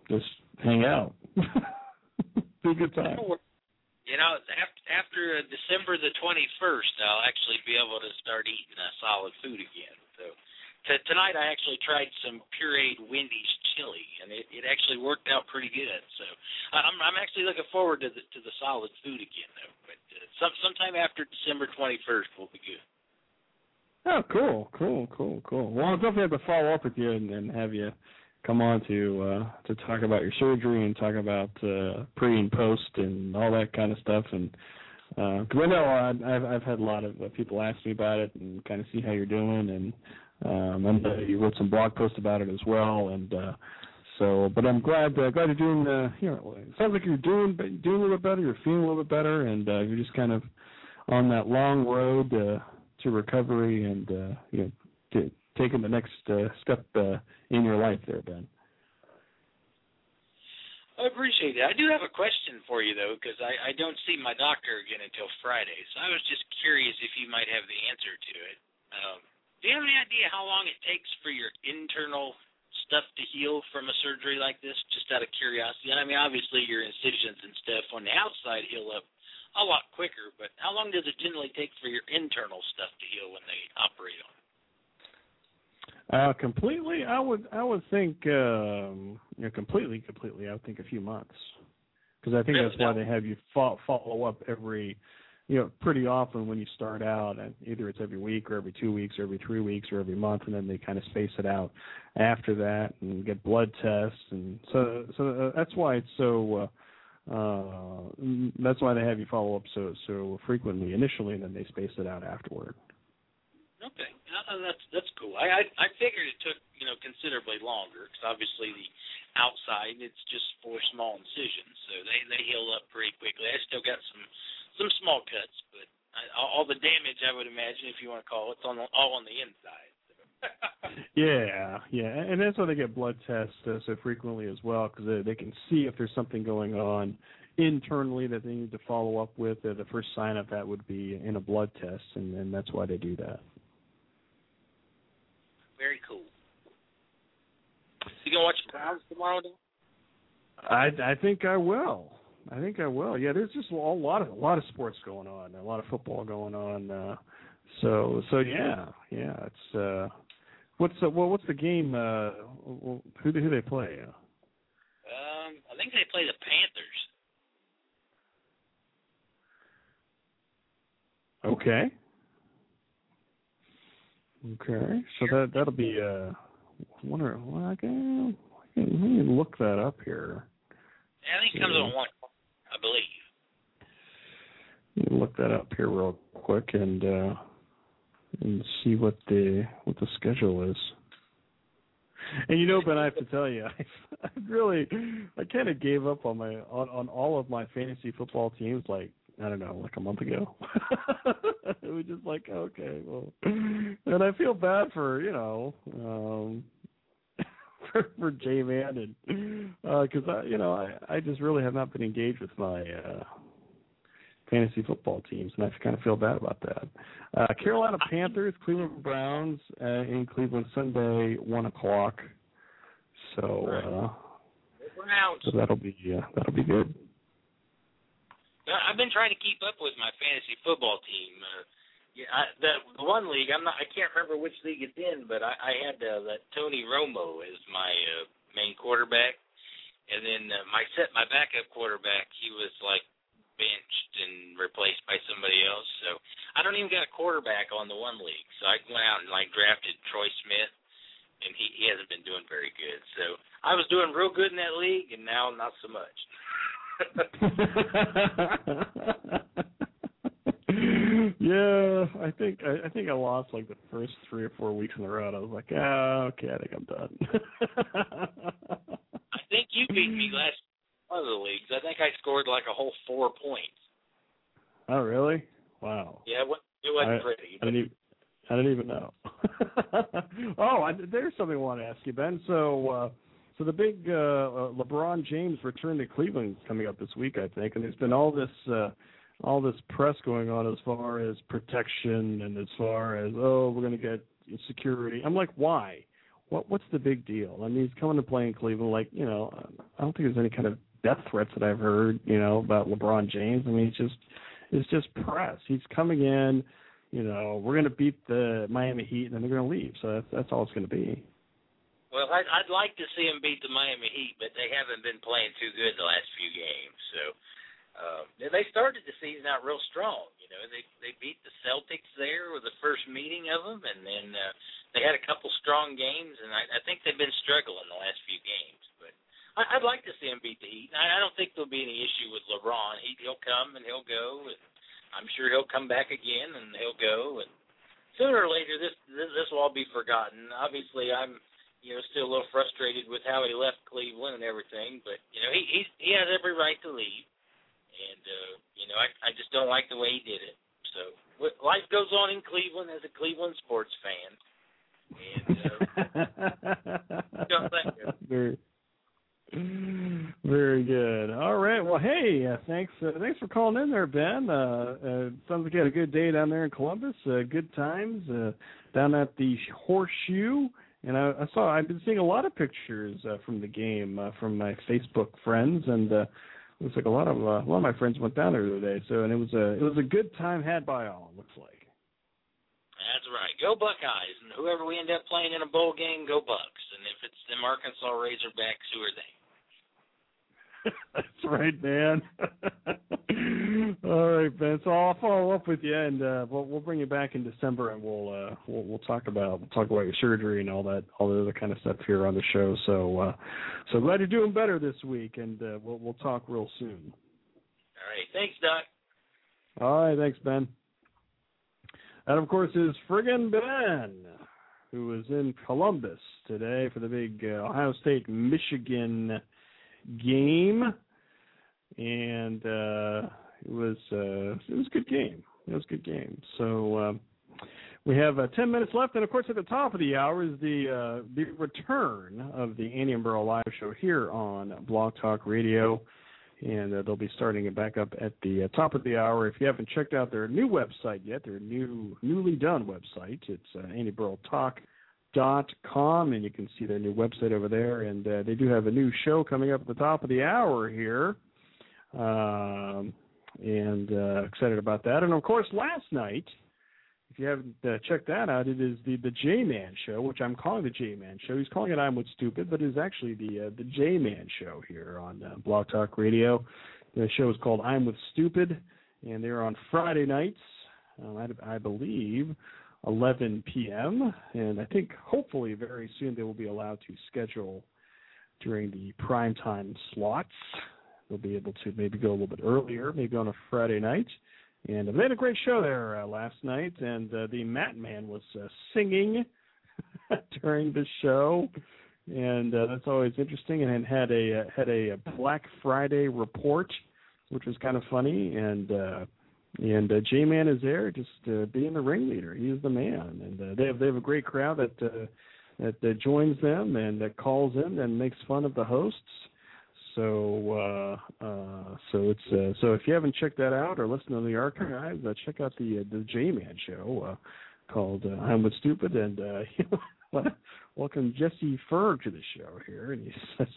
just hang out. Be a good time. You know, after after uh, December the twenty first, I'll actually be able to start eating uh, solid food again. So t- tonight, I actually tried some pureed Wendy's chili, and it, it actually worked out pretty good. So I'm I'm actually looking forward to the to the solid food again, though. But uh, some sometime after December twenty first will be good. Oh, cool, cool, cool, cool. Well, I'll definitely have to follow up with you and, and have you come on to uh to talk about your surgery and talk about uh pre and post and all that kind of stuff and because I know I, I've I've had a lot of uh, people ask me about it and kind of see how you're doing and um and uh, you wrote some blog posts about it as well and uh so but I'm glad uh, glad you're doing uh you know it sounds like you're doing doing a little bit better you're feeling a little bit better and uh you're just kind of on that long road uh, to recovery and uh you know to, taking the next uh, step uh, in your life there Ben I appreciate it. I do have a question for you though, because I, I don't see my doctor again until Friday. So I was just curious if you might have the answer to it. Um, do you have any idea how long it takes for your internal stuff to heal from a surgery like this? Just out of curiosity. I mean, obviously your incisions and stuff on the outside heal up a lot quicker, but how long does it generally take for your internal stuff to heal when they operate on? Uh, completely, I would I would think um, you know completely completely I would think a few months because I think Really? that's why they have you fo- follow up every you know pretty often when you start out and either it's every week or every two weeks or every three weeks or every month and then they kind of space it out after that and get blood tests and so so uh, that's why it's so uh, uh, mm, that's why they have you follow up so so frequently initially and then they space it out afterward. Okay. Uh, that's that's cool. I, I I figured it took you know considerably longer because obviously the outside it's just four small incisions, so they they heal up pretty quickly. I still got some some small cuts, but I, all the damage I would imagine, if you want to call it, it's on the, all on the inside. yeah, yeah, and that's why they get blood tests uh, so frequently as well, because they, they can see if there's something going on internally that they need to follow up with. Uh, the first sign of that would be in a blood test, and, and that's why they do that. Very cool. You gonna watch the Browns tomorrow? Then? I I think I will. I think I will. Yeah, there's just a lot of a lot of sports going on, a lot of football going on. Uh, so so yeah, yeah. It's uh, what's the well, what's the game? Uh, who who they play? Um, I think they play the Panthers. Okay. Okay. So that that'll be uh I wonder well I can, I can let me look that up here. I think it comes on one I believe. Let me look that up here real quick and uh and see what the what the schedule is. And you know, Ben, I have to tell you, I, I really, I kind of gave up on my on on all of my fantasy football teams like I don't know, like a month ago. it was just like, okay, well, and I feel bad for you know, um for for J Man and because uh, I, you know, I I just really have not been engaged with my uh fantasy football teams, and I kind of feel bad about that. Uh Carolina Panthers, Cleveland Browns uh, in Cleveland Sunday, one o'clock. So uh, so that'll be uh, that'll be good. I've been trying to keep up with my fantasy football team. Uh, yeah, I, the, the one league I'm not. I can't remember which league it's in, but I, I had uh, that Tony Romo as my uh, main quarterback, and then uh, my set my backup quarterback he was like benched and replaced by somebody else. So I don't even got a quarterback on the one league. So I went out and like drafted Troy Smith, and he he hasn't been doing very good. So I was doing real good in that league, and now not so much. yeah, I think I, I think I lost like the first three or four weeks in a row. I was like, ah, okay, I think I'm done. I think you beat me last one of the leagues. I think I scored like a whole four points. Oh, really? Wow. Yeah, it wasn't I, pretty. I didn't even. I didn't even know. oh, I, there's something I want to ask you, Ben. So, uh, so the big uh, uh, LeBron James return to Cleveland coming up this week, I think, and there's been all this uh, all this press going on as far as protection and as far as oh we're going to get security. I'm like, why? What what's the big deal? I mean, he's coming to play in Cleveland. Like, you know, I don't think there's any kind of death threats that I've heard, you know, about LeBron James. I mean, it's just it's just press. He's coming in. You know, we're going to beat the Miami Heat, and then they're going to leave. So that's that's all it's going to be. Well, I'd, I'd like to see them beat the Miami Heat, but they haven't been playing too good the last few games. So uh, they started the season out real strong. You know, they they beat the Celtics there with the first meeting of them, and then uh, they had a couple strong games, and I, I think they've been struggling the last few games. But I, I'd like to see them beat the Heat. I, I don't think there'll be any issue with LeBron. He he'll come and he'll go, and I'm sure he'll come back again and he'll go, and sooner or later this this, this will all be forgotten. Obviously, I'm you know still a little frustrated with how he left Cleveland and everything, but you know he he he has every right to leave, and uh, you know I I just don't like the way he did it. So life goes on in Cleveland as a Cleveland sports fan. And uh, don't let go. Very, very good. All right. Well, hey, uh, thanks. Uh, thanks for calling in there, Ben. Uh, uh, sounds like you had a good day down there in Columbus. Uh, good times uh, down at the Horseshoe. And I, I saw. I've been seeing a lot of pictures uh, from the game uh, from my Facebook friends, and uh, looks like a lot of uh, a lot of my friends went down there today. So, and it was a it was a good time had by all. It Looks like. That's right. Go Buckeyes, and whoever we end up playing in a bowl game, go Bucks. And if it's them Arkansas Razorbacks, who are they? That's right, man. All right, Ben. So I'll follow up with you, and uh, we'll we'll bring you back in December, and we'll uh, we'll we'll talk about we'll talk about your surgery and all that all the other kind of stuff here on the show. So uh, so glad you're doing better this week, and uh, we'll we'll talk real soon. All right. Thanks, Doc. All right. Thanks, Ben. That, of course, is Friggin' Ben, who was in Columbus today for the big uh, Ohio State Michigan game, and uh, it was uh, it was a good game. It was a good game. So. Uh, we have uh, 10 minutes left, and of course, at the top of the hour is the uh, the return of the Annie and Burl live show here on Blog Talk Radio, and uh, they'll be starting it back up at the uh, top of the hour. If you haven't checked out their new website yet, their new newly done website, it's uh, AnnieBurlTalk.com, and you can see their new website over there. And uh, they do have a new show coming up at the top of the hour here. Um, and uh, excited about that. And of course, last night if you haven't uh, checked that out, it is the the J Man Show, which I'm calling the J Man Show. He's calling it I'm with Stupid, but it's actually the uh, the J Man Show here on uh, Blog Talk Radio. The show is called I'm with Stupid, and they're on Friday nights. Uh, I, I believe 11 p.m. And I think hopefully very soon they will be allowed to schedule during the prime time slots. They'll be able to maybe go a little bit earlier, maybe on a Friday night. And they had a great show there uh, last night, and uh, the Mat Man was uh, singing during the show, and uh, that's always interesting. And had a uh, had a, Black Friday report, which was kind of funny. And uh, and uh, J Man is there, just uh, being the ringleader. He is the man, and uh, they have they have a great crowd that uh, that joins them and that calls in and makes fun of the hosts so uh, uh, so it's uh, so if you haven't checked that out or listened to the archives, uh, check out the uh, the J Man show uh, called uh, I'm with Stupid and uh, welcome Jesse Ferg to the show here. And he says,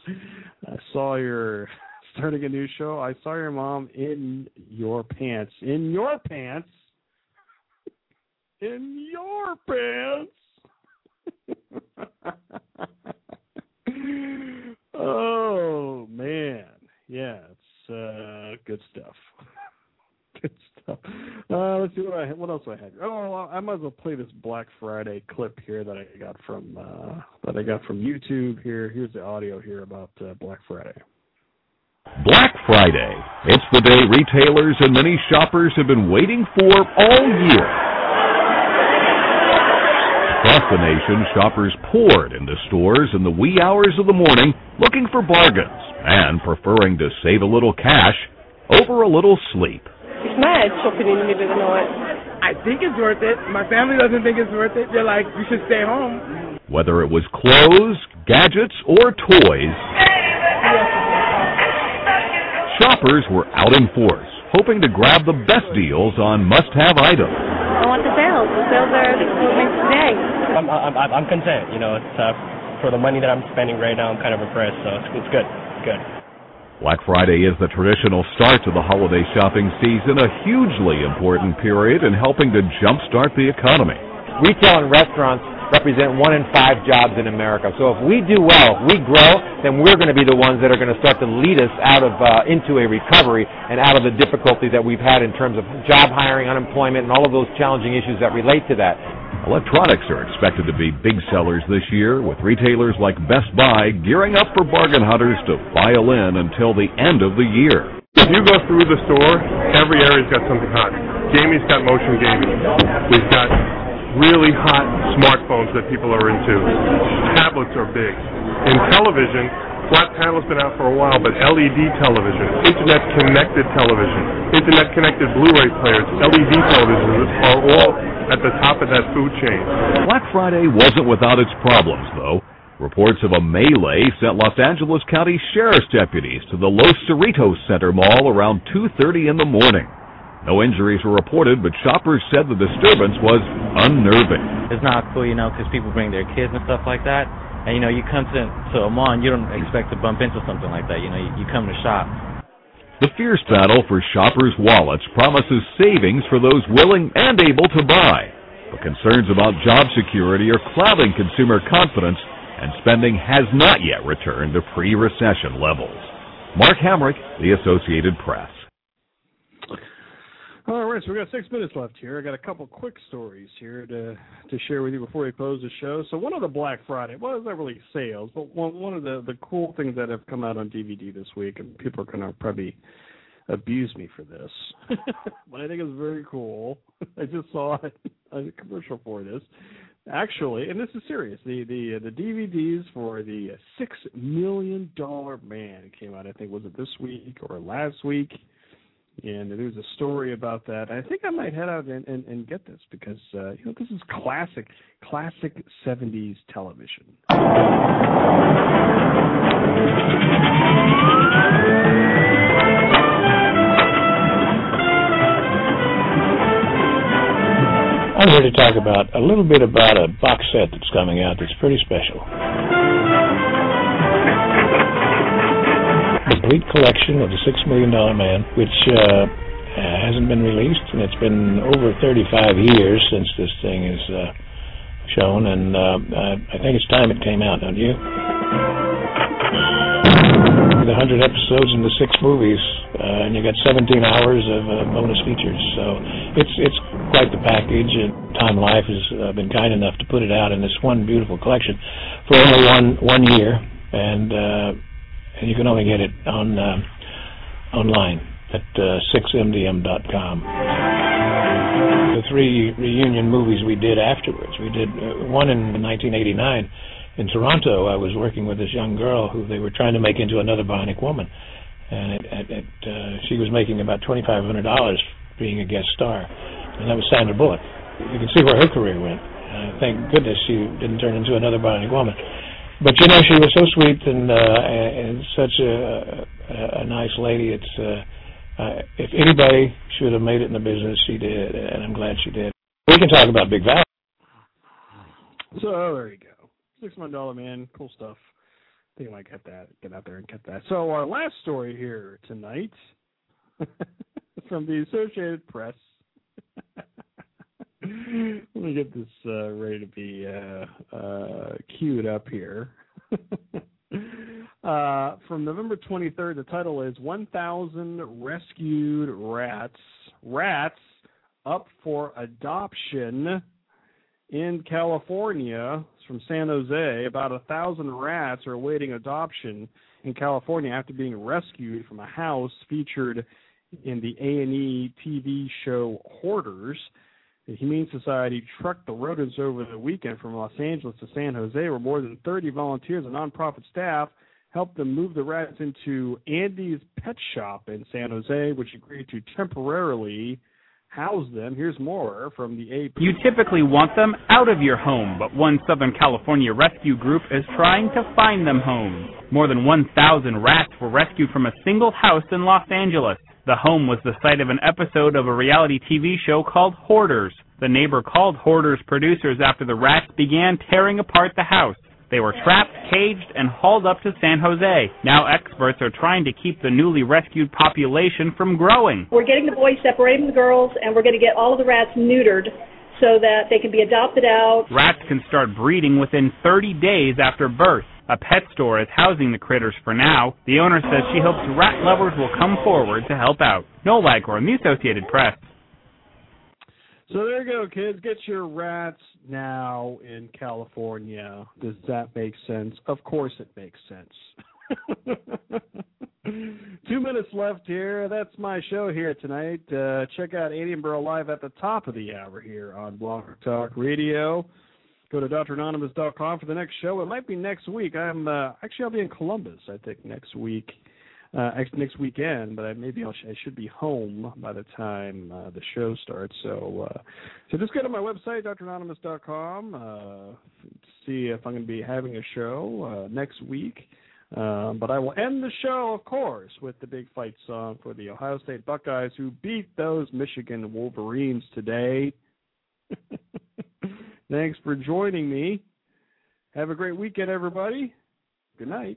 "I saw your starting a new show. I saw your mom in your pants. In your pants. In your pants." Oh man, yeah, it's uh, good stuff. good stuff. Uh, let's see what I what else I had. Oh, I might as well play this Black Friday clip here that I got from uh, that I got from YouTube. Here, here's the audio here about uh, Black Friday. Black Friday. It's the day retailers and many shoppers have been waiting for all year. Across the nation, shoppers poured into stores in the wee hours of the morning looking for bargains and preferring to save a little cash over a little sleep. It's mad shopping in the middle of the night. I think it's worth it. My family doesn't think it's worth it. They're like, you should stay home. Whether it was clothes, gadgets, or toys, shoppers were out in force, hoping to grab the best deals on must-have items. I want the sales. The sales are what makes the. I'm, I'm, I'm content. You know, it's uh, for the money that I'm spending right now. I'm kind of impressed, so it's, it's good. It's good. Black Friday is the traditional start to the holiday shopping season, a hugely important period in helping to jumpstart the economy. Retail and restaurants represent one in five jobs in America. So if we do well, if we grow, then we're going to be the ones that are going to start to lead us out of uh, into a recovery and out of the difficulty that we've had in terms of job hiring, unemployment, and all of those challenging issues that relate to that. Electronics are expected to be big sellers this year, with retailers like Best Buy gearing up for bargain hunters to file in until the end of the year. If you go through the store, every area's got something hot. Gaming's got motion gaming. We've got really hot smartphones that people are into. Tablets are big. In television, flat panel's been out for a while, but LED television, internet connected television, internet connected Blu-ray players, LED televisions are all at the top of that food chain. Black Friday wasn't without its problems, though. Reports of a melee sent Los Angeles County Sheriff's deputies to the Los Cerritos Center Mall around 2.30 in the morning. No injuries were reported, but shoppers said the disturbance was unnerving. It's not cool, you know, because people bring their kids and stuff like that. And, you know, you come to, to a mall and you don't expect to bump into something like that. You know, you, you come to shop. The fierce battle for shoppers' wallets promises savings for those willing and able to buy. But concerns about job security are clouding consumer confidence, and spending has not yet returned to pre-recession levels. Mark Hamrick, The Associated Press. All right, so we got six minutes left here. I got a couple quick stories here to to share with you before we close the show. So one of the Black Friday, well, it's not really sales, but one one of the the cool things that have come out on DVD this week, and people are going to probably abuse me for this, but I think it's very cool. I just saw a commercial for this. Actually, and this is serious. The the the DVDs for the Six Million Dollar Man came out. I think was it this week or last week? And there's a story about that. I think I might head out and, and, and get this because uh, you know this is classic, classic '70s television. I'm here to talk about a little bit about a box set that's coming out that's pretty special. Complete collection of the Six Million Dollar Man, which uh, hasn't been released, and it's been over 35 years since this thing is uh, shown, and uh, I think it's time it came out, don't you? The 100 episodes and the six movies, uh, and you got 17 hours of uh, bonus features. So it's it's quite the package. And Time Life has uh, been kind enough to put it out in this one beautiful collection for only one one year, and uh, you can only get it on uh, online at uh, 6mdm.com. The three reunion movies we did afterwards. We did uh, one in 1989 in Toronto. I was working with this young girl who they were trying to make into another Bionic Woman, and it, it, it, uh, she was making about twenty five hundred dollars being a guest star, and that was Sandra Bullock. You can see where her career went. Uh, thank goodness she didn't turn into another Bionic Woman. But you know, she was so sweet and uh, and such a, a, nice lady. It's uh, uh, if anybody should have made it in the business, she did, and I'm glad she did. We can talk about Big Val. So there you go. Six Million Dollar Man, cool stuff. I think I might get that, get out there and get that. So our last story here tonight from the Associated Press. Let me get this uh, ready to be uh, uh, queued up here. uh, from November 23rd, the title is 1,000 Rescued Rats. Rats up for adoption in California. It's from San Jose. About a thousand rats are awaiting adoption in California after being rescued from a house featured in the A&E TV show Hoarders. The Humane Society trucked the rodents over the weekend from Los Angeles to San Jose, where more than 30 volunteers and nonprofit staff helped them move the rats into Andy's Pet Shop in San Jose, which agreed to temporarily house them. Here's more from the AP. You typically want them out of your home, but one Southern California rescue group is trying to find them homes. More than 1,000 rats were rescued from a single house in Los Angeles. The home was the site of an episode of a reality TV show called Hoarders. The neighbor called Hoarders producers after the rats began tearing apart the house. They were trapped, caged, and hauled up to San Jose. Now experts are trying to keep the newly rescued population from growing. We're getting the boys separated from the girls, and we're going to get all of the rats neutered so that they can be adopted out. Rats can start breeding within 30 days after birth. A pet store is housing the critters for now. The owner says she hopes rat lovers will come forward to help out. Noel Leghorn, the Associated Press. So there you go, kids. Get your rats now in California. Does that make sense? Of course it makes sense. Two minutes left here. That's my show here tonight. Uh, check out AnnieBurl Live at the top of the hour here on Blog Talk Radio. Go to dranonymous.com for the next show. It might be next week. I'm uh, actually I'll be in Columbus. I think next week, uh, next weekend. But I, maybe I'll, I should be home by the time uh, the show starts. So, uh, so just go to my website, dranonymous.com. Uh, see if I'm going to be having a show uh, next week. Um, but I will end the show, of course, with the big fight song for the Ohio State Buckeyes, who beat those Michigan Wolverines today. Thanks for joining me. Have a great weekend, everybody. Good night.